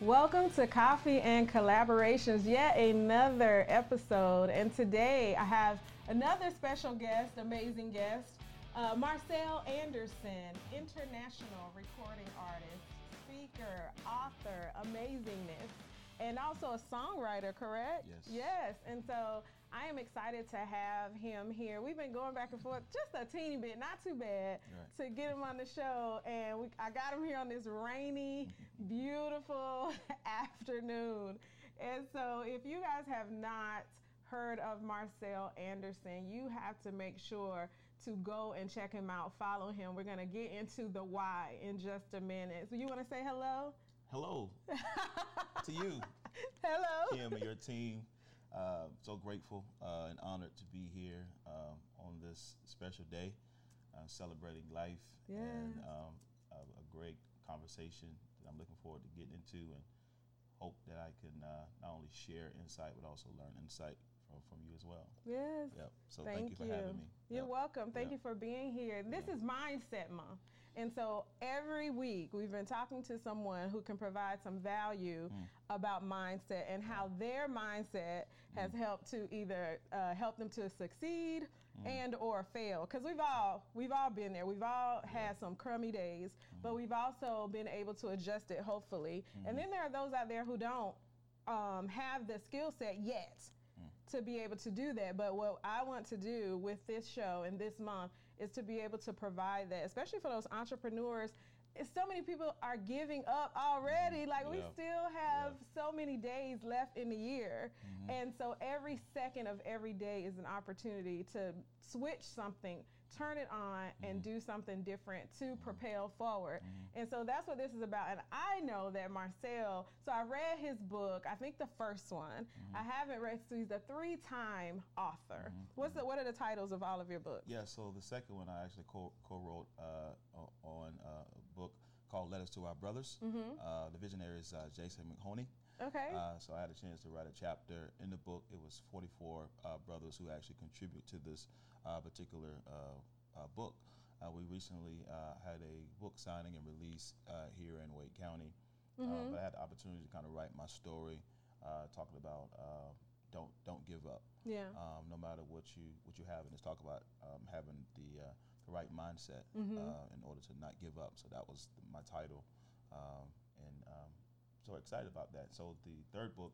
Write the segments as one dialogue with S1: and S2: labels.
S1: Welcome to Coffee and Collaborations, yet another episode. And today I have another special guest, amazing guest, uh, Marcel Anderson, international recording artist, speaker, author, amazingness, and also a songwriter, correct?
S2: Yes.
S1: Yes. And so I am excited to have him here. We've been going back and forth just a teeny bit, not too bad,
S2: Right.
S1: to get him on the show. And we, I got him here on this rainy, beautiful afternoon. And so if you guys have not heard of Marcel Anderson, you have to make sure to go and check him out, follow him. We're going to get into the why in just a minute. So you want to say hello?
S2: Hello to you,
S1: Hello.
S2: Kim, and your team. Uh, so grateful uh, and honored to be here um, on this special day, uh, celebrating life and um, a, a great conversation that I'm looking forward to getting into, and hope that I can uh, not only share insight but also learn insight from, from you as well.
S1: Yes.
S2: Yep. So thank, you for having me.
S1: You're
S2: Yep.
S1: welcome. Thank
S2: Yep.
S1: you for being here. This is Mindset Month. And so every week we've been talking to someone who can provide some value
S2: Mm.
S1: about mindset and how their mindset has helped to either uh, help them to succeed
S2: Mm.
S1: and or fail. Because we've all we've all been there. We've all had some crummy days,
S2: Mm-hmm.
S1: but we've also been able to adjust it hopefully. And then there are those out there who don't um, have the skill set yet to be able to do that. But what I want to do with this show and this month is to be able to provide that, especially for those entrepreneurs. It's so many people are giving up already. Like we still have so many days left in the year. Mm-hmm. And so every second of every day is an opportunity to switch something, turn it on, and do something different to propel forward. And so that's what this is about. And I know that Marcel, so I read his book, I think the first one. I haven't read, so he's a three time author. What's the, what are the titles of all of your books?
S2: Yeah, so the second one I actually co- co-wrote uh, on uh, a book called "Letters to Our Brothers." Uh, the visionary is uh, Jason McHoney.
S1: Okay.
S2: Uh, so I had a chance to write a chapter in the book. It was 44 uh, brothers who actually contribute to this uh, particular uh, uh, book. Uh, we recently uh, had a book signing and release uh, here in Wake County. Uh, but I had the opportunity to kind of write my story, uh, talking about uh, don't don't give up
S1: yeah.
S2: um, no matter what you what you have, and let's talk about um, having the uh, the right mindset
S1: Mm-hmm.
S2: uh, in order to not give up. So that was my title, um, and um, so excited about that. So the third book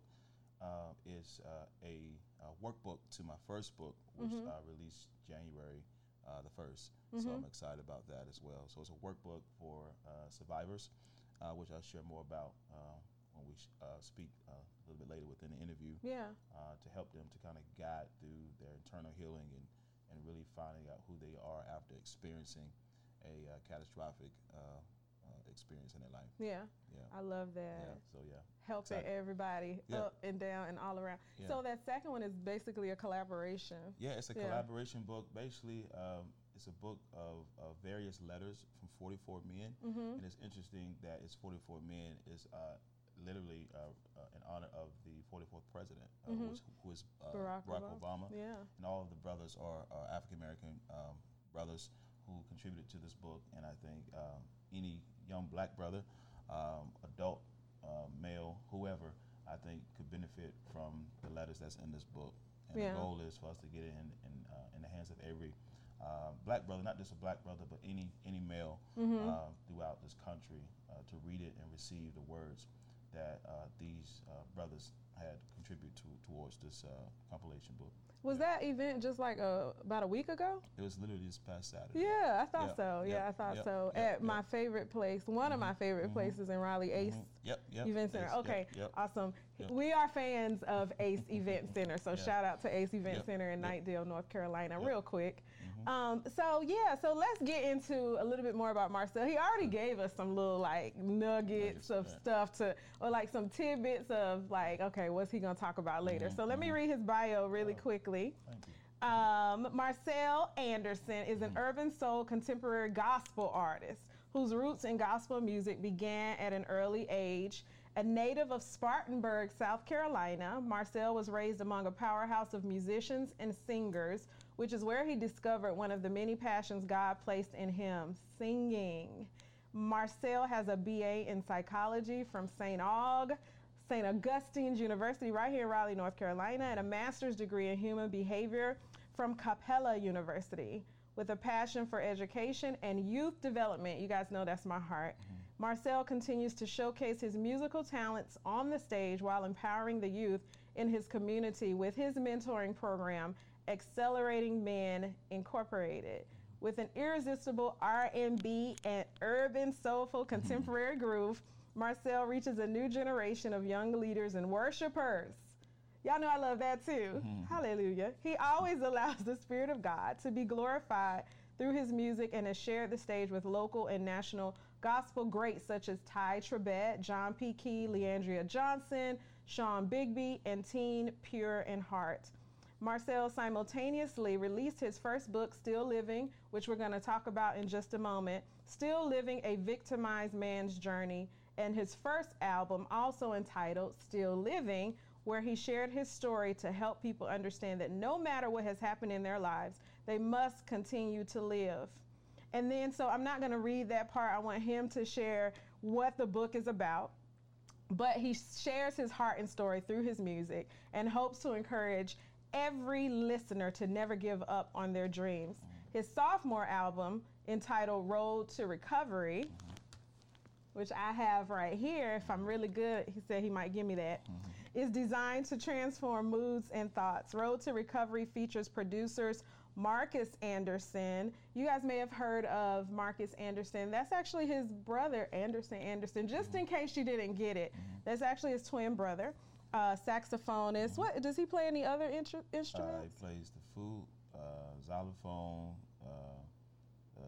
S2: uh, is uh, a, uh workbook to my first book, which
S1: Mm-hmm.
S2: uh, released January uh, the 1st So I'm excited about that as well. So it's a workbook for uh, survivors, uh, which I'll share more about uh, when we sh- uh, speak uh, a little bit later within the interview
S1: Yeah.
S2: uh, to help them to kind of guide through their internal healing and, and really finding out who they are after experiencing a uh, catastrophic experience in their life.
S1: Yeah.
S2: Yeah.
S1: I love that.
S2: Yeah. So yeah.
S1: Helping
S2: Excited.
S1: everybody
S2: Yeah.
S1: up and down and all around.
S2: Yeah.
S1: So that second one is basically a collaboration.
S2: Yeah, it's a collaboration book. Basically, um, it's a book of, of various letters from 44 men,
S1: Mm-hmm.
S2: and it's interesting that it's 44 men is uh, literally uh, uh, in honor of the 44th president, uh, who is, who is uh,
S1: Mm-hmm. Barack
S2: Barack,
S1: Obama.
S2: Obama.
S1: Yeah.
S2: and all of the brothers are, are African American um, brothers who contributed to this book. And I think um, any young black brother, um, adult, uh, male, whoever, I think could benefit from the letters that's in this book. And
S1: Yeah.
S2: the goal is for us to get it in in, uh, in the hands of every uh, black brother, not just a black brother, but any any male
S1: Mm-hmm.
S2: uh, throughout this country uh, to read it and receive the words that uh, these uh, brothers had contributed to, towards this uh, compilation book.
S1: Was that event just like a, about a week ago?
S2: It was literally this past Saturday.
S1: Yeah, I thought
S2: Yep,
S1: so. Yeah,
S2: yep,
S1: I thought
S2: yep,
S1: so. At my favorite place, one of my favorite places in Raleigh, Ace
S2: Yep, yep.
S1: Event Center.
S2: Ace,
S1: Okay,
S2: Yep.
S1: awesome. We are fans of Ace Event Center, so
S2: Yeah.
S1: shout out to Ace Event Center in
S2: yep.
S1: Knightdale, North Carolina.
S2: Mm-hmm.
S1: real quick. Um, so yeah, so let's get into a little bit more about Marcel. He already gave us some little like nuggets of stuff to, or like some tidbits of like, okay, what's he gonna talk about later?
S2: Mm-hmm,
S1: So let me read his bio really quickly. Um, Marcel Anderson is an urban soul contemporary gospel artist whose roots in gospel music began at an early age. A native of Spartanburg, South Carolina, Marcel was raised among a powerhouse of musicians and singers, which is where he discovered one of the many passions God placed in him singing. Marcel has a BA in psychology from St. Aug, St. Augustine's University, right here in Raleigh, North Carolina, and a master's degree in human behavior from Capella University with a passion for education and youth development. You guys know that's my heart. Mm-hmm. Marcel continues to showcase his musical talents on the stage while empowering the youth in his community with his mentoring program, Accelerating Men Incorporated. With an irresistible R&B and urban soulful contemporary groove, Marcel reaches a new generation of young leaders and worshipers. Y'all know I love that too. Mm-hmm. Hallelujah. He always allows the Spirit of God to be glorified through his music and has shared the stage with local and national gospel greats such as Tye Tribbett, John P. Kee, Le'Andria Johnson, Sean Bigby, and Teen Pure in Heart. Marcel simultaneously released his first book, Still Living, which we're going to talk about in just a moment. Still Living a Victimized Man's Journey, and his first album, also entitled Still Living, where he shared his story to help people understand that no matter what has happened in their lives, they must continue to live. And then, so I'm not going to read that part. I want him to share what the book is about. But he shares his heart and story through his music and hopes to encourage every listener to never give up on their dreams. His sophomore album, entitled Road to Recovery, which I have right here, if I'm really good, he said he might give me that. Mm-hmm is designed to transform moods and thoughts. Road to Recovery features producers Marcus Anderson. You guys may have heard of Marcus Anderson. That's actually his brother, Anderson Anderson, just mm-hmm. in case you didn't get it. Mm-hmm. That's actually his twin brother. Uh, saxophonist. What does he play any other intru- instruments?
S2: Uh, he plays the flute, uh, xylophone, uh, uh,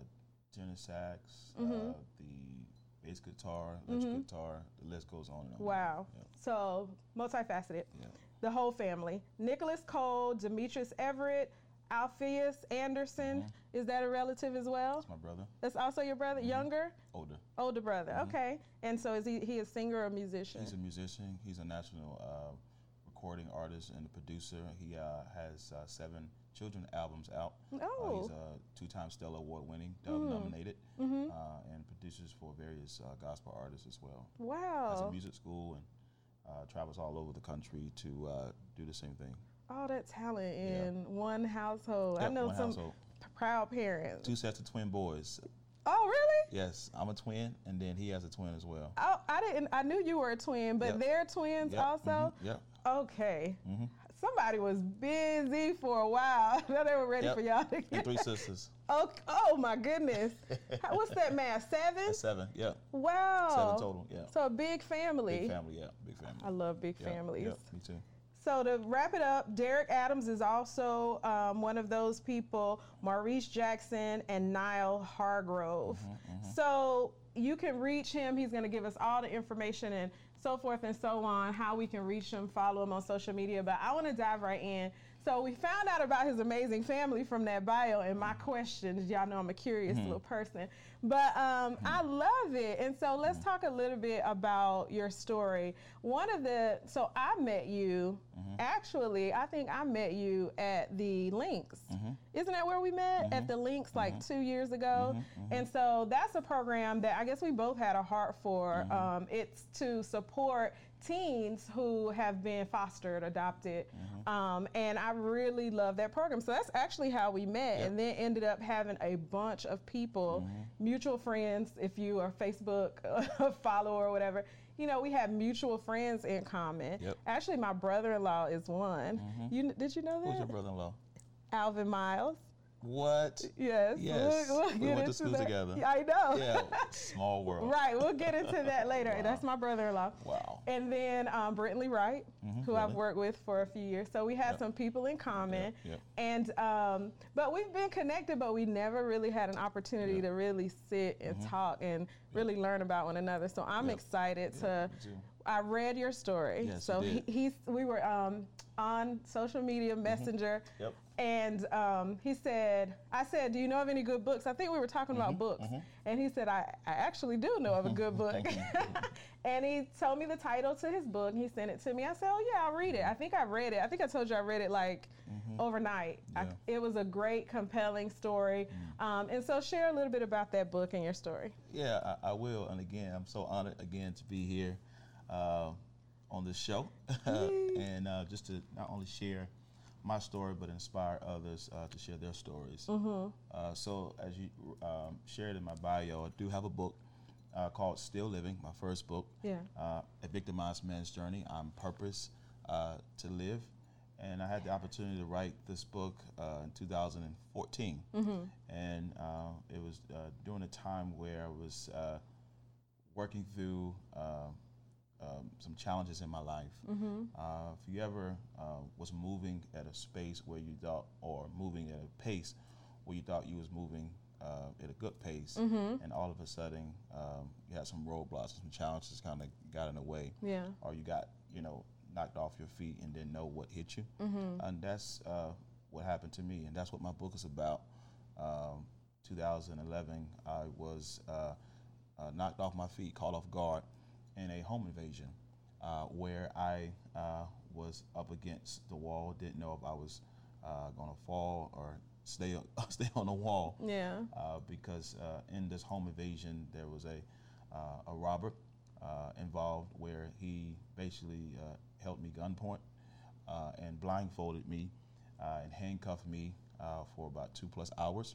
S2: tenor sax, uh, mm-hmm. the bass guitar, electric mm-hmm. guitar. The list goes on and on.
S1: Wow. Yeah. So multifaceted. Yeah. The whole family. Nicholas Cole, Demetrius Everett, Alpheus Anderson. Mm-hmm. Is that a relative as well?
S2: That's my brother.
S1: That's also your brother. Mm-hmm. Younger.
S2: Older.
S1: Older brother. Mm-hmm. Okay. And so is he? He a singer or a musician?
S2: He's a musician. He's a national uh, recording artist and a producer. He uh, has uh, seven children albums out. Uh, oh. he's a two-time Stellar Award winning, Dove mm. nominated, mm-hmm. Uh, and produces for various uh, gospel artists as well.
S1: Wow.
S2: Has a music school and travels all over the country to do the same thing.
S1: All that talent in yeah. one household. Yep, I know some household. proud parents.
S2: Two sets of twin boys.
S1: Oh, really?
S2: Yes, I'm a twin, and then he has a twin as well.
S1: Oh, I didn't. I knew you were a twin, but yep. they're twins
S2: yep.
S1: also.
S2: Mm-hmm. Yep.
S1: Okay. Mm-hmm somebody was busy for a while. they were ready for y'all to get
S2: and three sisters.
S1: Oh, oh my goodness. What's that math? Seven?
S2: That's seven, yeah.
S1: Wow.
S2: Seven total, yeah.
S1: So a big family.
S2: Big family, yeah. Big family. I
S1: love big families.
S2: Yep. Me too.
S1: So to wrap it up, Derek Adams is also um, one of those people, Maurice Jackson and Niall Hargrove. Mm-hmm, mm-hmm. So you can reach him. He's going to give us all the information and so forth and so on, how we can reach him, follow him on social media. But I want to dive right in. So we found out about his amazing family from that bio and my questions. Y'all know I'm a curious mm-hmm. little person. But um, mm-hmm. I love it. And so let's mm-hmm. talk a little bit about your story. One of the, so I met you, mm-hmm. actually, I think I met you at the Links. Mm-hmm. Isn't that where we met? At the Links like two years ago. And so that's a program that I guess we both had a heart for. Um, it's to support teens who have been fostered, adopted, mm-hmm. um, and I really love that program. So that's actually how we met, yep. and then ended up having a bunch of people, mm-hmm. mutual friends. If you are Facebook follower or whatever, you know we have mutual friends in common.
S2: Yep.
S1: Actually, my brother-in-law is one. Mm-hmm. You did you know that?
S2: Who's your brother-in-law?
S1: Alvin Miles.
S2: What?
S1: Yes.
S2: Yes. We'll, we'll we went to school that. together.
S1: I know.
S2: Yeah. Small world.
S1: right. We'll get into that later. wow. That's my brother-in-law.
S2: Wow.
S1: And then um, Brentley Wright, mm-hmm, who I've worked with for a few years. So we had yep. some people in common. Yep. Yep. And um, but we've been connected, but we never really had an opportunity to really sit and mm-hmm. talk and really learn about one another. So I'm excited to. I read your story.
S2: Yes,
S1: so
S2: he,
S1: he's we were um, on social media mm-hmm. messenger.
S2: Mm-hmm. Yep
S1: and um, he said, I said, Do you know of any good books? I think we were talking
S2: Mm-hmm,
S1: about books. And he said, I, I actually do know of a good book. and he told me the title to his book and he sent it to me. I said, Oh, yeah, I'll read it. I think I read it. I think I told you I read it like overnight.
S2: Mm-hmm. Yeah.
S1: it was a great, compelling story. Um, and so, share a little bit about that book and your story.
S2: Yeah, I, I will. And again, I'm so honored again to be here uh, on this show and uh, just to not only share my story, but inspire others uh, to share their stories. Uh, so, as you um, shared in my bio, I do have a book uh, called Still Living, my first book.
S1: Yeah.
S2: Uh, a victimized man's journey on purpose uh, to live. And I had the opportunity to write this book uh, in 2014. And uh, it was uh, during a time where I was uh, working through uh, um, some challenges in my life. Uh, if you ever uh, was moving at a space where you thought, or moving at a pace where you thought you was moving uh, at a good pace, and all of a sudden um, you had some roadblocks, some challenges kind of got in the way,
S1: Yeah.
S2: or you got you know knocked off your feet and didn't know what hit you, and that's uh, what happened to me, and that's what my book is about. Um, 2011, I was uh, uh, knocked off my feet, caught off guard in a home invasion, uh, where I uh, was up against the wall, didn't know if I was uh, going to fall or stay stay on the wall
S1: Yeah.
S2: uh, because uh, in this home invasion there was a uh, a robber uh, involved where he basically uh, held me gunpoint uh, and blindfolded me uh, and handcuffed me uh, for about two plus hours.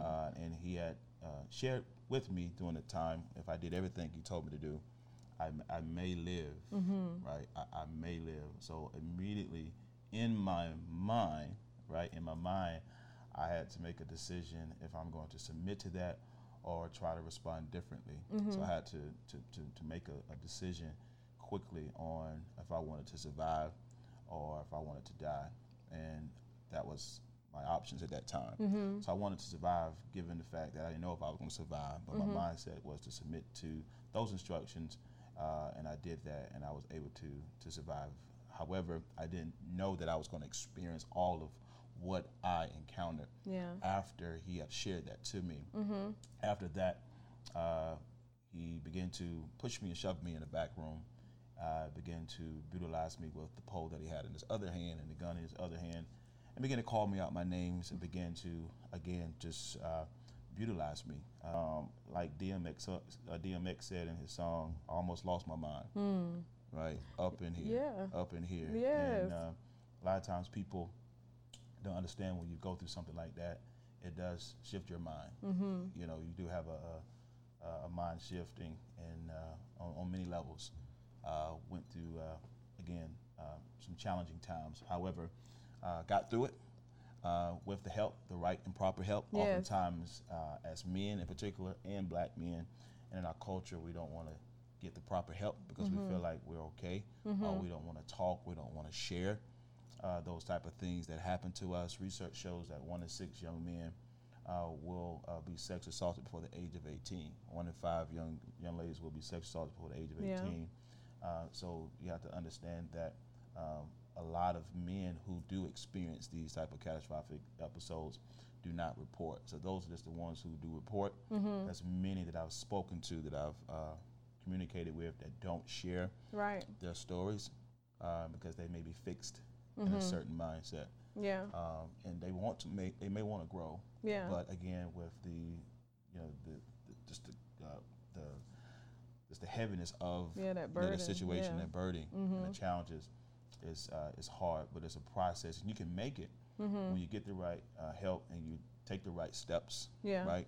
S2: Uh, and he had uh, shared with me during the time if I did everything he told me to do, I, I may live, mm-hmm. right? I, I may live. So immediately in my mind, right, in my mind, I had to make a decision if I'm going to submit to that or try to respond differently. So mm-hmm. I had to, to, to, to make a, a decision quickly on if I wanted to survive or if I wanted to die. And that was my options at that time. Mm-hmm. So I wanted to survive given the fact that I didn't know if I was going to survive, but my mindset was to submit to those instructions. Uh, and I did that, and I was able to to survive. However, I didn't know that I was going to experience all of what I encountered
S1: Yeah.
S2: after he had shared that to me. After that, uh, he began to push me and shove me in the back room. Uh, began to brutalize me with the pole that he had in his other hand and the gun in his other hand, and began to call me out my names and began to again just uh, brutalize me. Um, like DMX, uh, DMX said in his song, "I almost lost my mind." Right up in here,
S1: Yeah.
S2: up in here.
S1: Yes.
S2: And uh, a lot of times people don't understand when you go through something like that, it does shift your mind. Mm-hmm. You know, you do have a, a, a mind shifting and uh, on, on many levels. Uh, went through uh, again uh, some challenging times. However, uh, got through it uh, with the help, the right and proper help.
S1: Yes.
S2: Oftentimes, uh, as men in particular, and black men, and in our culture, we don't want to get the proper help because we feel like we're okay. Uh, we don't want to talk. We don't want to share uh, those type of things that happen to us. Research shows that one in six young men uh, will uh, be sex assaulted before the age of 18. One in five young young ladies will be sex assaulted before the age of 18.
S1: Yeah.
S2: Uh, so you have to understand that um, a lot of men who do experience these type of catastrophic episodes do not report. So those are just the ones who do report. There's many that I've spoken to that I've uh, communicated with that don't share
S1: Right.
S2: their stories uh, because they may be fixed in a certain mindset,
S1: Yeah.
S2: um, and they want to make they may want to grow,
S1: Yeah.
S2: but again with the you know the, the just the uh, the just the heaviness of
S1: Yeah, that
S2: you know, the situation,
S1: yeah. Mm-hmm.
S2: that burden, and the challenges is uh, is hard, but it's a process, and you can make it
S1: Mm-hmm.
S2: when you get the right uh, help and you take the right steps,
S1: Yeah.
S2: right,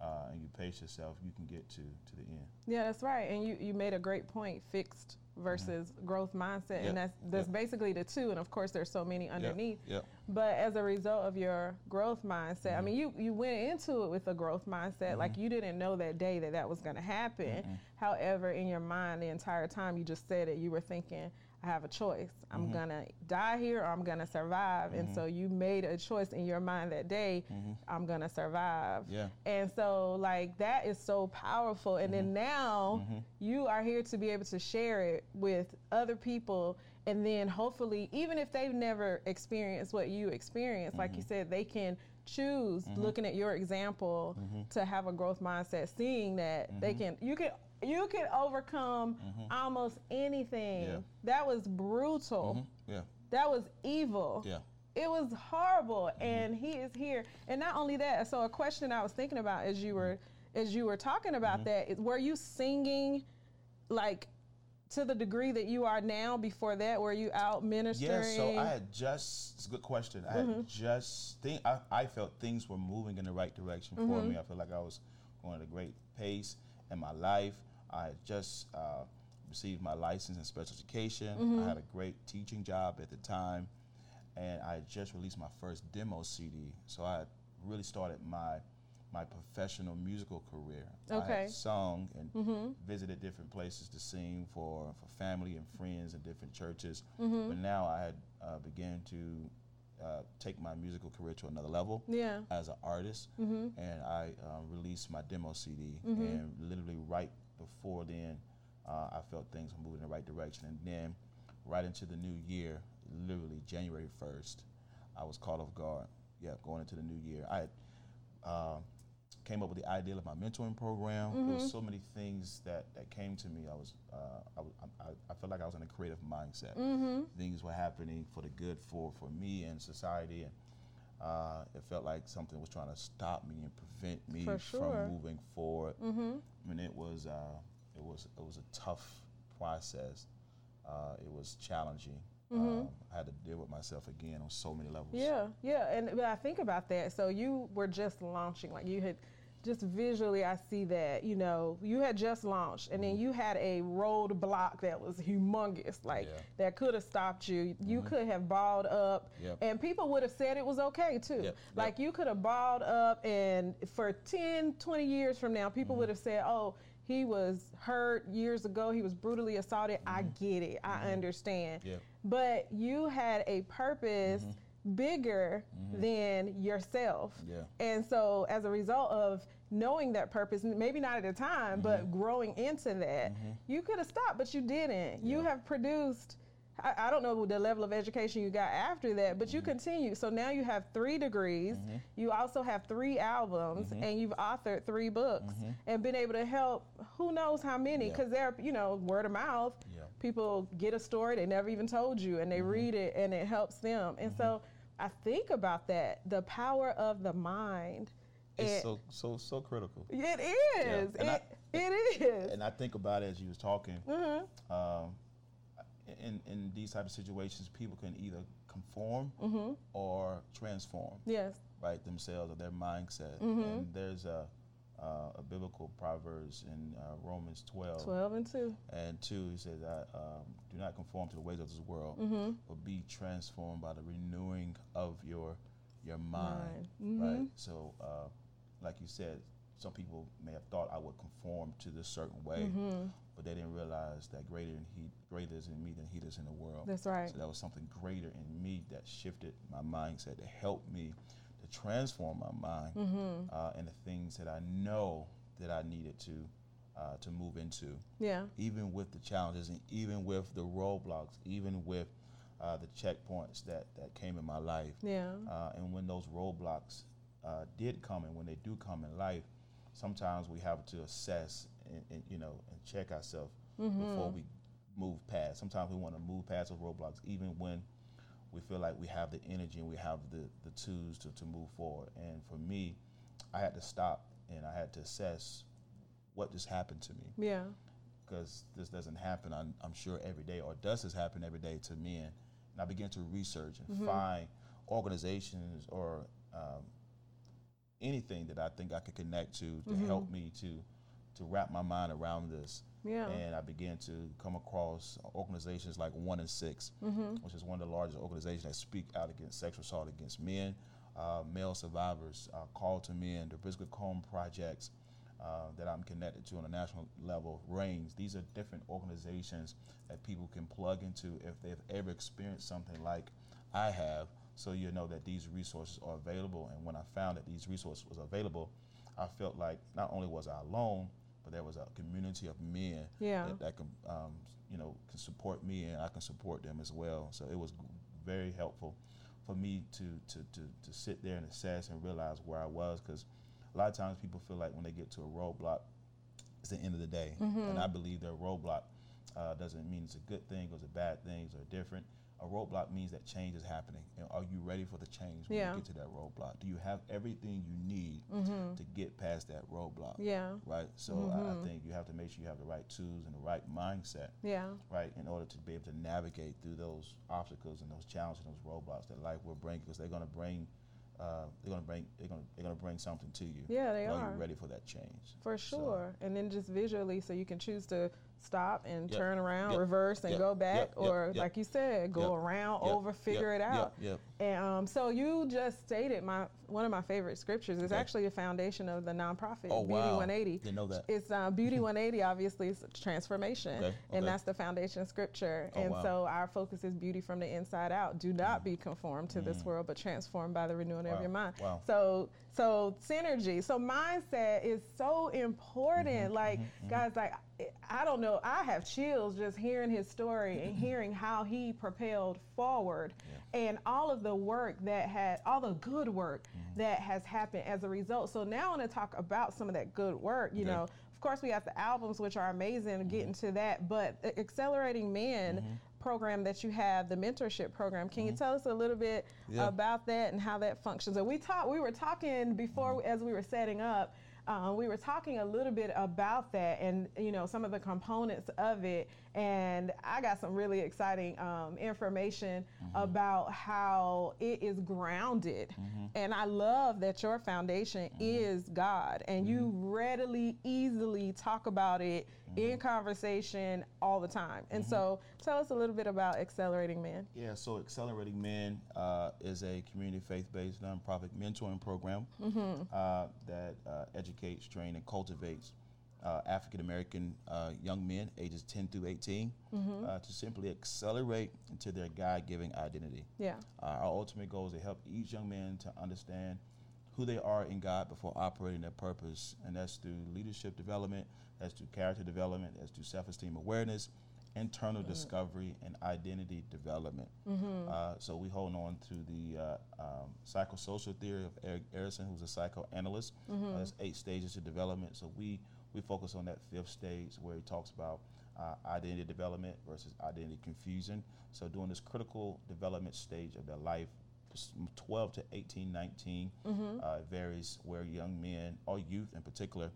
S2: uh, and you pace yourself. You can get to to the end.
S1: Yeah, that's right. And you, you made a great point, fixed versus growth mindset.
S2: Yep,
S1: And that's that's
S2: yep.
S1: basically the two. And of course there's so many underneath.
S2: Yep.
S1: But as a result of your growth mindset, I mean, you, you went into it with a growth mindset. Like you didn't know that day that that was going to happen. However, in your mind, the entire time you just said it, you were thinking, I have a choice. I'm mm-hmm. going to die here or I'm to survive. And mm-hmm. so you made a choice in your mind that day, mm-hmm. I'm going to survive.
S2: Yeah.
S1: And so, like, that is so powerful. And then now you are here to be able to share it with other people and then hopefully even if they've never experienced what you experienced like you said they can choose looking at your example to have a growth mindset seeing that they can you can you can overcome mm-hmm. almost anything.
S2: Yeah.
S1: that was brutal. Mm-hmm.
S2: Yeah.
S1: that was evil.
S2: Yeah.
S1: it was horrible mm-hmm. and he is here. And not only that so a question i was thinking about as you were as you were talking about that is were you singing like to the degree that you are now before that? Were you out ministering?
S2: Yeah, so I had just, it's a good question. I had just, think, I, I felt things were moving in the right direction for me. I felt like I was going at a great pace in my life. I had just uh, received my license in special education. I had a great teaching job at the time. And I had just released my first demo CD. So I had really started my my professional musical career. I
S1: Okay.
S2: had sung and visited different places to sing for, for family and friends and different churches. But now I had uh, began to uh, take my musical career to another level
S1: yeah
S2: as an artist. And I um, released my demo CD. And literally right before then, uh, I felt things were moving in the right direction. And then right into the new year, literally January 1st, I was caught off guard. Yeah, going into the new year. I uh, came up with the idea of my mentoring program. There was so many things that, that came to me. I was, uh, I, I, I felt like I was in a creative mindset. Things were happening for the good for, for me and society, and uh, it felt like something was trying to stop me and prevent me
S1: sure.
S2: from moving forward. Mm-hmm. And it was, uh, it was, it was a tough process. Uh, it was challenging. Um, I had to deal with myself again on so many levels.
S1: Yeah, yeah, and but I think about that. So you were just launching, like you had just visually, I see that you know you had just launched, and then mm-hmm. you had a roadblock that was humongous, like
S2: Yeah.
S1: that could have stopped you. You mm-hmm. could have balled up,
S2: Yep.
S1: and people would have said it was okay too.
S2: Yep,
S1: Like you could have balled up, and for 10, 20 years from now, people mm-hmm. would have said, "Oh." He was hurt years ago. He was brutally assaulted. I get it. I understand
S2: Yeah.
S1: but you had a purpose bigger mm-hmm. than yourself.
S2: Yeah.
S1: And so, as a result of knowing that purpose, maybe not at the time, but mm-hmm. growing into that, mm-hmm. you could have stopped, but you didn't. You have produced. I, I don't know the level of education you got after that, but you continue. So now you have three degrees. You also have three albums, and you've authored three books, and been able to help who knows how many,
S2: Yeah.
S1: because they're you know word of mouth
S2: Yeah.
S1: People get a story they never even told you and they read it and it helps them and so i think about that the power of the mind
S2: It's so so so critical.
S1: it is
S2: I-
S1: it, it is
S2: And I think about it as you was talking.
S1: Mm-hmm.
S2: Um, in in these type of situations, people can either conform
S1: Mm-hmm.
S2: or transform,
S1: yes
S2: right, themselves or their mindset.
S1: Mm-hmm.
S2: And there's a uh, a biblical proverbs in uh, Romans 12,
S1: 12 and 2
S2: and 2 he says that um, do not conform to the ways of this world
S1: Mm-hmm.
S2: but be transformed by the renewing of your your mind,
S1: Mind.
S2: right so uh, like you said some people may have thought i would conform to this certain way
S1: Mm-hmm.
S2: but they didn't realize that greater in he greater is in me than he is in the world
S1: that's right
S2: so that was something greater in me that shifted my mindset to help me transform my mind
S1: Mm-hmm.
S2: uh, and the things that I know that I needed to uh, to move into,
S1: yeah
S2: even with the challenges and even with the roadblocks, even with uh, the checkpoints that that came in my life.
S1: yeah
S2: Uh, and when those roadblocks uh, did come, and when they do come in life, sometimes we have to assess and, and you know and check ourselves before we move past. Sometimes we want to move past those roadblocks, even when we feel like we have the energy and we have the, the tools to, to move forward. And for me, I had to stop and I had to assess what just happened to me
S1: yeah
S2: because this doesn't happen, I'm, I'm sure, every day, or does this happen every day to men? And I began to research and find organizations or um, anything that I think I could connect to to help me to to wrap my mind around this.
S1: Yeah
S2: And I began to come across organizations like One in 6 which is one of the largest organizations that speak out against sexual assault against men, uh, male survivors, uh, Call to Men, the Bristlecone projects uh, that I'm connected to on a national level, RAINN. These are different organizations that people can plug into if they've ever experienced something like I have. So you know that these resources are available. And when I found that these resources was available, I felt like not only was I alone, but there was a community of men
S1: Yeah.
S2: that, that can, um, you know, can support me and I can support them as well. So it was very helpful for me to to to, to sit there and assess and realize where I was because a lot of times people feel like when they get to a roadblock, it's the end of the day,
S1: Mm-hmm.
S2: and I believe that roadblock uh, doesn't mean it's a good thing or it's a bad thing or different. A roadblock means that change is happening. And are you ready for the change when
S1: Yeah.
S2: you get to that roadblock? Do you have everything you need
S1: Mm-hmm.
S2: Get past that roadblock?
S1: Yeah.
S2: Right. So I, I
S1: Mhm.
S2: think you have to make sure you have the right tools and the right mindset
S1: Yeah.
S2: right, in order to be able to navigate through those obstacles and those challenges and those roadblocks that life will bring, because they're going to bring, uh, they're going to bring, they're going to, they're going to bring something to you.
S1: Yeah, they
S2: Are
S1: are.
S2: you ready for that change?
S1: For
S2: So-
S1: sure. and then just visually, so you can choose to stop and
S2: Yep.
S1: turn around,
S2: Yep.
S1: reverse, and
S2: Yep.
S1: go back, or like you said, go around, over, figure it out. And um, so you just stated my one of my favorite scriptures. It's
S2: Okay.
S1: actually the foundation of the nonprofit
S2: Oh
S1: Beauty
S2: wow!
S1: 180.
S2: Didn't know that.
S1: It's uh, Beauty 180, obviously, it's transformation.
S2: Okay,
S1: And that's the foundation scripture.
S2: Oh,
S1: and
S2: wow.
S1: so our focus is beauty from the inside out. Do not be conformed to this
S2: Mm.
S1: world, but transformed by the renewing of your mind.
S2: wow.
S1: So, so synergy. So mindset is so important.
S2: Mm-hmm,
S1: like, guys, like, I don't know. I have chills just hearing his story and hearing how he propelled forward and all of the work that had, all the good work
S2: Mm-hmm.
S1: that has happened as a result. So now I want to talk about some of that good work. You know, of course, we have the albums, which are amazing, getting to that, but Accelerating Men
S2: Mm-hmm.
S1: Program that you have, the mentorship program, can you tell us a little bit
S2: Yeah.
S1: about that and how that functions? And we talked, we were talking before
S2: Mm-hmm.
S1: as we were setting up. Uh, we were talking a little bit about that and you know some of the components of it and i got some really exciting um, information
S2: Mm-hmm.
S1: about how it is grounded and i love that your foundation
S2: Mm-hmm.
S1: is god and you readily easily talk about it
S2: Mm-hmm.
S1: in conversation all the time and so tell us a little bit about accelerating men
S2: Yeah, so Accelerating Men uh, is a community faith-based nonprofit mentoring program
S1: Mm-hmm.
S2: uh, that uh, educates, trains, and cultivates uh, African American uh, young men ages 10 through 18
S1: Mm-hmm.
S2: uh, to simply accelerate into their God-given identity.
S1: yeah
S2: Uh, our ultimate goal is to help each young man to understand who they are in God before operating their purpose, and that's through leadership development, that's through character development, that's through self-esteem awareness, internal discovery, and identity development. Uh, so we hold on to the uh, um, psychosocial theory of Erik Erikson, who's a psychoanalyst. Uh, there's eight stages of development. So we we focus on that fifth stage where he talks about uh, identity development versus identity confusion. So during this critical development stage of their life, s- 12 to 18, 19, uh, varies where young men or youth in particular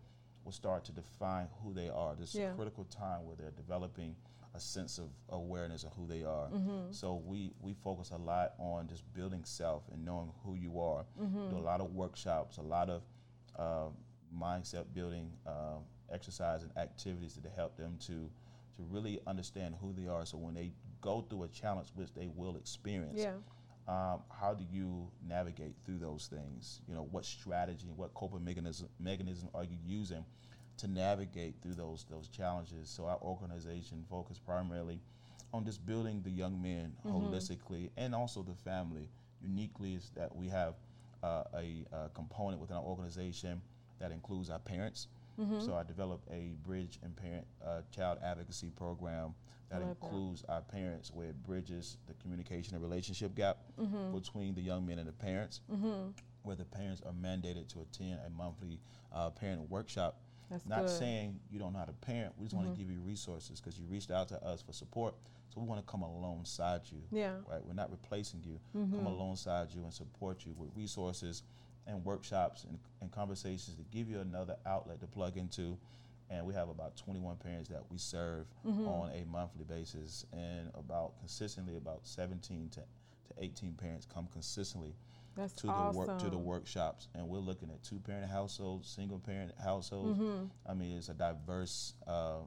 S2: will start to define who they are. This
S1: Yeah.
S2: critical time where they're developing a sense of awareness of who they are. So we, we focus a lot on just building self and knowing who you are. Do a lot of workshops, a lot of uh, mindset building um, exercise and activities to help them to to really understand who they are. So when they go through a challenge, which they will experience,
S1: yeah
S2: um, how do you navigate through those things? You know, what strategy, what coping mechanism, mechanism are you using to navigate through those those challenges? So our organization focus primarily on just building the young men holistically and also the family. Uniquely is that we have uh, a, uh component within our organization that includes our parents. So I developed a bridge and parent uh, child advocacy program that
S1: I like that.
S2: includes our parents, where it bridges the communication and relationship gap
S1: Mm-hmm.
S2: between the young men and the parents, where the parents are mandated to attend a monthly uh, parent workshop.
S1: That's
S2: Not
S1: good. Mm-hmm.
S2: saying you don't know how to parent, we just want to give you resources because you reached out to us for support. So we want to come alongside you.
S1: Yeah. Mm-hmm.
S2: Right? We're not replacing you. Come alongside you and support you with resources and workshops and, and conversations to give you another outlet to plug into. And we have about 21 parents that we serve
S1: Mm-hmm.
S2: on a monthly basis, and about consistently about 17 to, to 18 parents come consistently
S1: that's
S2: to
S1: awesome
S2: the work to the workshops, and we're looking at two parent households, single parent households.
S1: Mm-hmm.
S2: I mean, it's a diverse uh,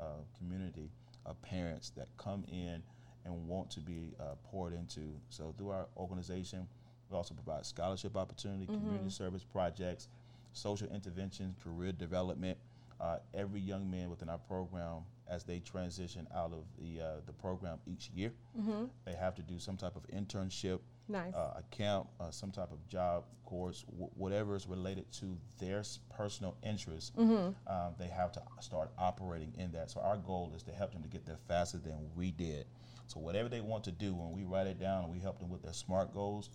S2: uh, community of parents that come in and want to be uh, poured into. So through our organization, we also provide scholarship opportunity,
S1: Mm-hmm.
S2: community service projects, social interventions, career development. Uh, every young man within our program as they transition out of the uh, the program each year. They have to do some type of internship,
S1: Nice.
S2: uh, a camp, uh, some type of job course, w- whatever is related to their personal interests. Um, they have to start operating in that. So our goal is to help them to get there faster than we did. So whatever they want to do, when we write it down and we help them with their SMART goals,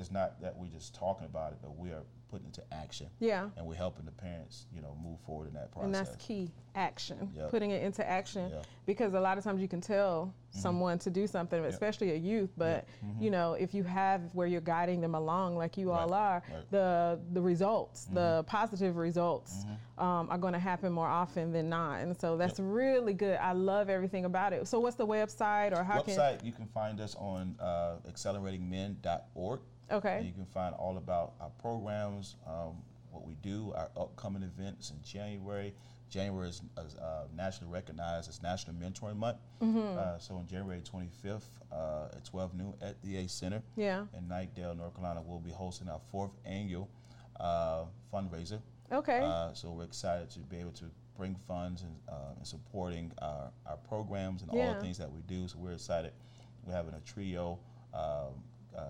S2: it's not that we're just talking about it, but we are putting it to action.
S1: yeah.
S2: And we're helping the parents, you know, move forward in that process.
S1: And that's key action,
S2: Yep.
S1: putting it into action.
S2: Yeah.
S1: Because a lot of times you can tell someone to do something, especially a youth. But you know, if you have where you're guiding them along, like you all are,
S2: Right. Mm-hmm.
S1: the the results, the positive results, um, are going to happen more often than not. And so that's really good. I love everything about it. So what's the website or how
S2: website you can find us on uh, acceleratingmen.org
S1: can? Okay.
S2: and you can find all about our programs um, what we do our upcoming events in january january is uh, nationally recognized as national mentoring month
S1: Mm-hmm.
S2: uh, so on january 25th uh, at 12 noon at the a center
S1: Yeah.
S2: in Knightdale north carolina we'll be hosting our fourth annual uh, fundraiser
S1: Okay.
S2: uh, so we're excited to be able to bring funds and, uh, and supporting our, our programs and all the things that we do. So we're excited. We're having a trio. Um,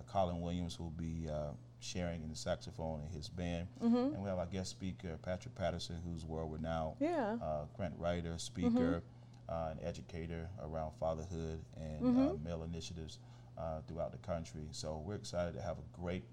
S2: Colin Williams who will be uh, sharing in the saxophone in his band,
S1: Mm-hmm.
S2: and we have our guest speaker Patrick Patterson, who's world renowned
S1: yeah.
S2: uh, grant writer, speaker, uh, and educator around fatherhood and
S1: Mm-hmm.
S2: uh, male initiatives uh, throughout the country. So we're excited to have a great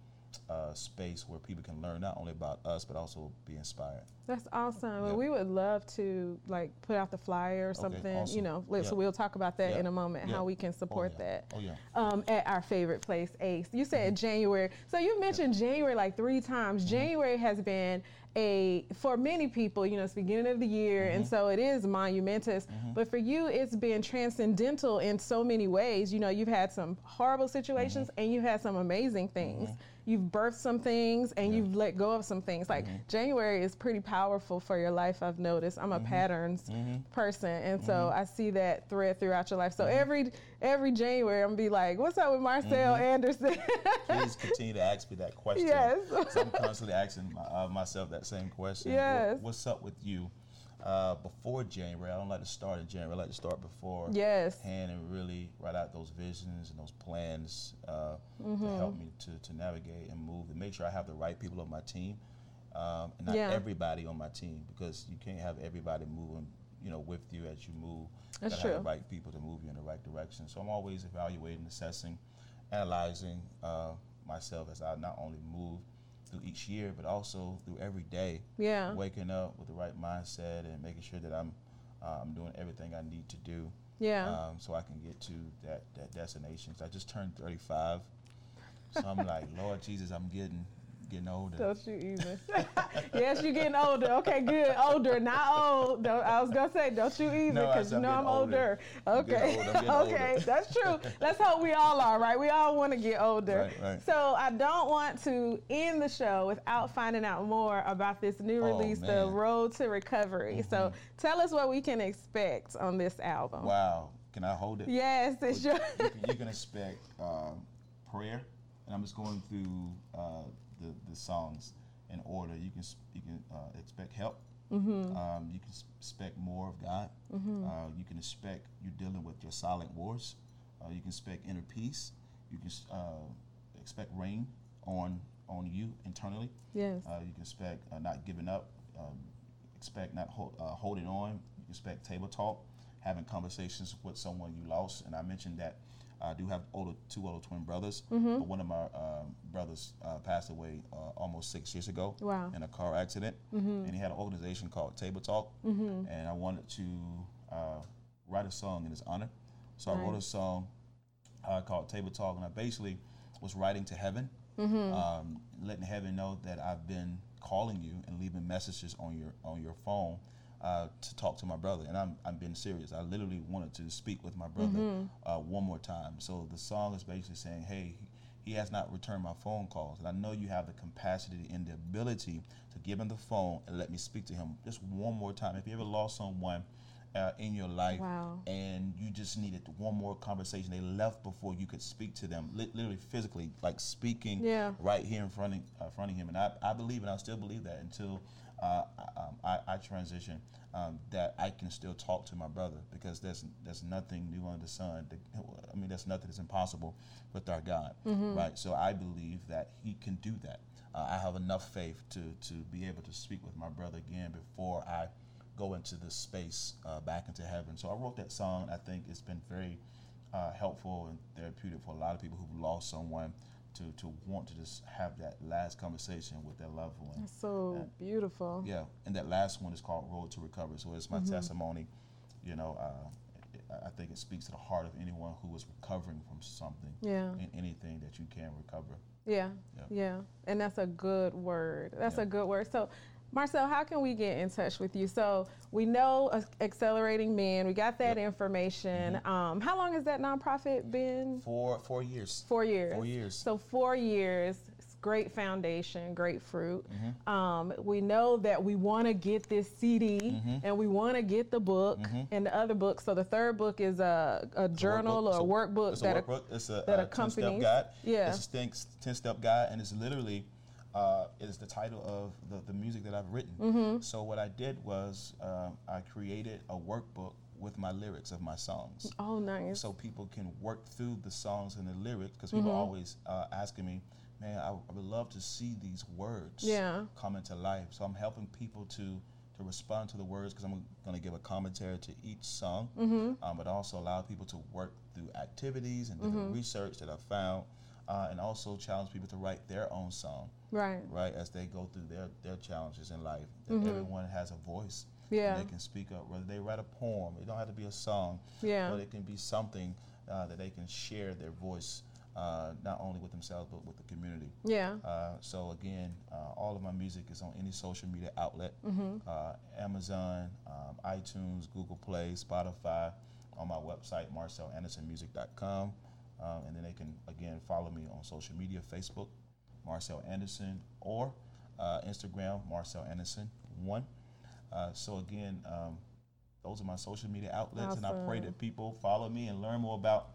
S2: uh, space where people can learn not only about us but also be inspired.
S1: That's awesome. Well, we would love to like put out the flyer or something. You
S2: awesome.
S1: know, let- so we'll talk about that in a moment. How we can support
S2: yeah.
S1: that.
S2: Oh, yeah.
S1: Um, at our favorite place, Ace. You said January. So you mentioned January like three times.
S2: Mm-hmm.
S1: January has been a for many people. You know, it's the beginning of the year, and
S2: Mm-hmm.
S1: so it is monumentous. But for you, it's been transcendental in so many ways. You know, you've had some horrible situations,
S2: Mm-hmm.
S1: and you've had some amazing things. You've birthed some things, and you've let go of some things. Like
S2: Mm-hmm.
S1: January is pretty powerful for your life. I've noticed. I'm a patterns
S2: Mm-hmm.
S1: person, and so I see that thread throughout your life.
S2: Mm-hmm.
S1: So every every January, I'm gonna be like, "What's up with Marcel Anderson?"
S2: Please continue to ask me that question.
S1: Yes.
S2: I'm constantly asking my, uh, myself that same question. What-
S1: Yes.
S2: what's up with you? Uh, before January, I don't like to start in January. I like to start before
S1: yes.
S2: hand and really write out those visions and those plans uh,
S1: Mm-hmm.
S2: to help me to, to navigate and move and make sure I have the right people on my team um, and not
S1: Yeah.
S2: everybody on my team because you can't have everybody moving you know with you as you move.
S1: That's
S2: have
S1: true.
S2: the right people to move you in the right direction. So I'm always evaluating, assessing, analyzing uh, myself as I not only move through each year but also through every day
S1: Yeah.
S2: waking up with the right mindset and making sure that I'm I'm doing everything I need to do
S1: Yeah.
S2: um, so I can get to that that destination. 'Cause I just turned 35, so I'm like, Lord Jesus, I'm getting getting older.
S1: Don't you even? yes, you're getting older. Okay, good. Older, not old. Don't, I was gonna say, don't you either,
S2: No, I
S1: because
S2: said
S1: you know
S2: I'm
S1: older.
S2: older.
S1: Okay.
S2: I'm getting
S1: okay,
S2: older.
S1: that's true. Let's hope we all are, right? We all want to get older.
S2: Right, right.
S1: So I don't want to end the show without finding out more about this new
S2: Oh,
S1: release, The
S2: man. Mm-hmm.
S1: Road to Recovery. So tell us what we can expect on this album.
S2: Wow, can I hold it?
S1: Yes, it's your.
S2: you, can, you can expect um, prayer, and I'm just going through uh, the the songs in order. You can you can uh, expect help.
S1: Mm-hmm.
S2: Um, you can expect more of God. Uh, you can expect you're dealing with your silent wars. Uh, you can expect inner peace. You can uh, expect rain on on you internally.
S1: yes.
S2: Uh, you can expect uh, not giving up. Um, expect not hold, uh, holding on. You can expect table talk, having conversations with someone you lost. And I mentioned that I do have older two older twin brothers,
S1: Mm-hmm.
S2: but one of my um, brothers uh, passed away uh, almost six years ago
S1: Wow.
S2: in a car accident, and he had an organization called Table Talk,
S1: Mm-hmm.
S2: and I wanted to uh, write a song in his honor. So I wrote a song uh, called Table Talk, and I basically was writing to heaven,
S1: Mm-hmm.
S2: um, letting heaven know that I've been calling you and leaving messages on your on your phone uh, to talk to my brother, and I'm I'm being serious. I literally wanted to speak with my brother
S1: Mm-hmm.
S2: uh, one more time. So the song is basically saying, "Hey, he has not returned my phone calls, and I know you have the capacity and the ability to give him the phone and let me speak to him just one more time. If you ever lost someone." Uh, in your life,
S1: Wow.
S2: and you just needed one more conversation. They left before you could speak to them, li- literally physically, like speaking
S1: Yeah.
S2: right here in front of, uh, front of him. And I, I believe, and I still believe that until uh, um, I, I transition, um, that I can still talk to my brother because there's there's nothing new under the sun. I mean, there's nothing that's impossible with our God, mm-hmm. right? So I believe that He can do that. Uh, I have enough faith to to be able to speak with my brother again before I go into this space uh, back into heaven. So I wrote that song. I think it's been very uh, helpful and therapeutic for a lot of people who've lost someone to, to want to just have that last conversation with their loved one.
S1: That's so beautiful.
S2: Yeah, and that last one is called Road to Recovery. So it's my mm-hmm. testimony. You know, uh, I think it speaks to the heart of anyone who is recovering from something.
S1: Yeah.
S2: And anything that you can recover.
S1: Yeah, yeah, yeah. And that's a good word. That's yeah. a good word. So Marcel, how can we get in touch with you? So we know Accelerating Men. We got that yep. information. Mm-hmm. Um, how long has that nonprofit been?
S2: Four four years.
S1: Four years.
S2: Four years.
S1: So four years. Great foundation, great fruit. Mm-hmm. Um, we know that we want to get this CD mm-hmm. and we want to get the book mm-hmm. and the other books. So the third book is a, a journal a or a workbook
S2: it's
S1: that
S2: a workbook. It's a, that a accompanies. Guide.
S1: Yeah,
S2: it's a ten step guide, and it's literally uh, is the title of the, the music that I've written. Mm-hmm. So what I did was uh, I created a workbook with my lyrics of my songs.
S1: Oh, nice.
S2: So people can work through the songs and the lyrics because people mm-hmm. are always uh, asking me, man, I, I, would love to see these words
S1: yeah.
S2: come into life. So I'm helping people to to respond to the words because I'm going to give a commentary to each song, mm-hmm. um, but also allow people to work through activities and different mm-hmm. research that I've found uh, and also challenge people to write their own song.
S1: Right.
S2: Right as they go through their their challenges in life. That mm-hmm. everyone has a voice.
S1: Yeah.
S2: they can speak up. Whether they write a poem, it don't have to be a song.
S1: Yeah.
S2: But it can be something uh, that they can share their voice. Uh, not only with themselves but with the community.
S1: Yeah.
S2: Uh, so again, uh, all of my music is on any social media outlet: mm-hmm. Uh, Amazon, um, iTunes, Google Play, Spotify. On my website, marcelandersonmusic.com. Um, and then they can, again, follow me on social media Facebook, Marcel Anderson, or uh, Instagram, Marcel Anderson1. Uh, so, again, um, those are my social media outlets, awesome. and I pray that people follow me and learn more about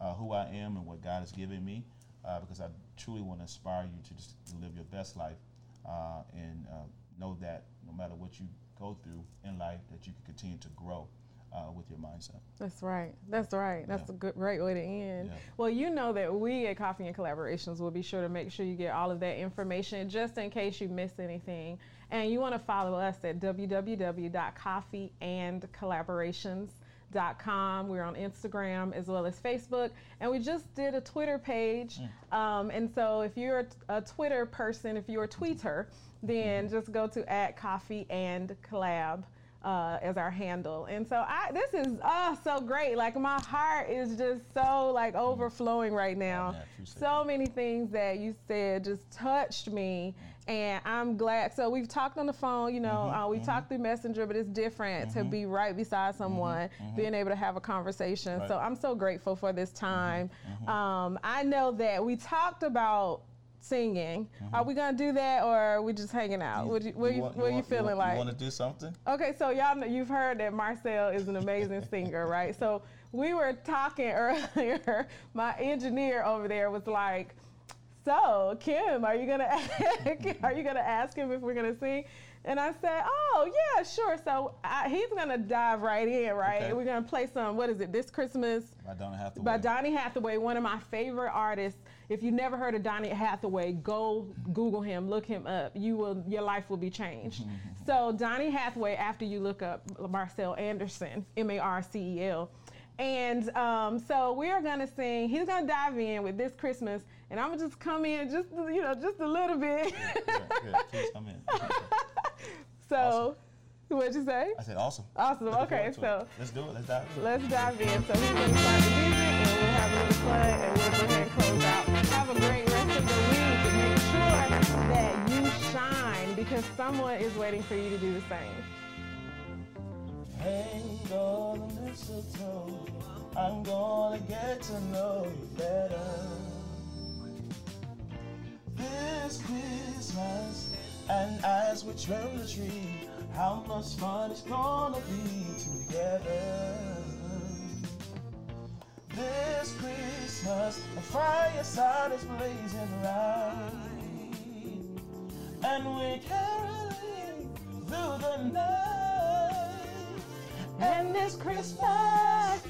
S2: uh, who I am and what God has given me, uh, because I truly want to inspire you to just live your best life uh, and uh, know that no matter what you go through in life, that you can continue to grow uh, with your mindset.
S1: That's right. That's right. That's yeah. a good, great way to end.
S2: Yeah.
S1: Well, you know that we at Coffee and Collaborations will be sure to make sure you get all of that information just in case you miss anything. And you want to follow us at www.coffeeandcollaborations.com. We're on Instagram as well as Facebook, and we just did a Twitter page. Mm. Um, and so, if you're a Twitter person, if you're a tweeter, then mm-hmm. just go to at Coffee and Collab uh, as our handle. And so I, this is oh so great. Like my heart is just so like overflowing right now. Yeah, so many things that you said just touched me, and I'm glad. So we've talked on the phone. You know, mm-hmm, uh, we mm-hmm. talked through Messenger, but it's different mm-hmm. to be right beside mm-hmm, someone, mm-hmm. being able to have a conversation. Right. So I'm so grateful for this mm-hmm, time. Um, I know that we talked about singing. Mm-hmm. Are we gonna do that, or are we just hanging out? You, what you, what you, want, what you, you feeling
S2: want,
S1: like?
S2: You want to do something?
S1: Okay, so y'all know, you've heard that Marcel is an amazing singer, right? So we were talking earlier. My engineer over there was like, "So Kim, are you gonna are you gonna ask him if we're gonna sing?" And I said, "Oh yeah, sure." So I, he's gonna dive right in, right? Okay. We're gonna play some. What is it? This Christmas
S2: by Donny Hathaway.
S1: By Donny Hathaway, one of my favorite artists. If you never heard of Donny Hathaway, go Google him, look him up. You will, your life will be changed. so Donny Hathaway, after you look up Marcel Anderson, M-A-R-C-E-L. And um, so we are gonna sing. He's gonna dive in with this Christmas, and I'm gonna just come in, just you know, just a little bit.
S2: yeah, yeah, Please come in.
S1: so. Awesome. What'd you say?
S2: I said awesome.
S1: Awesome. Okay, so
S2: let's do it. Let's dive.
S1: In. Let's dive in. So he's gonna start the music, and have a great rest of the week, make sure that you shine because someone is waiting for you to do the same.
S2: Hang on the mistletoe. I'm gonna get to know you better. This Christmas, and as we trim the tree how much fun it's gonna be together. This Christmas, the fireside is blazing bright, and we're caroling through the night.
S1: And this Christmas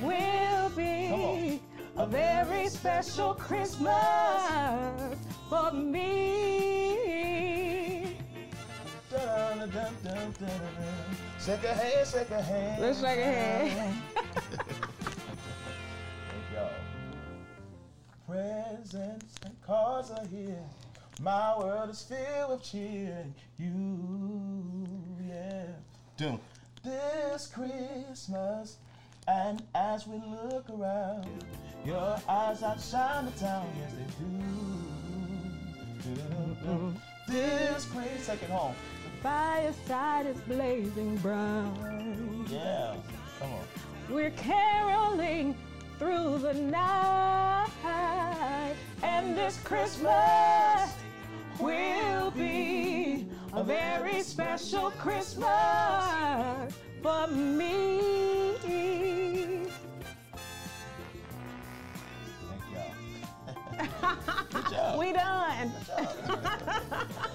S1: will be a very special Christmas for me.
S2: Dun-dun-dun-dun-dun. Shake a hand, shake a hand.
S1: Let's shake a hand.
S2: Presents and cards are here. My world is filled with cheer. You, yeah. Doom. This Christmas, and as we look around, your eyes outshine the town. Yes, they do. This Christmas, take it home.
S1: Fireside is blazing bright.
S2: Yeah. Come on.
S1: We're caroling through the night. And this Christmas will be a very special Christmas for me.
S2: Thank y'all. Good job.
S1: We done.
S2: Good job.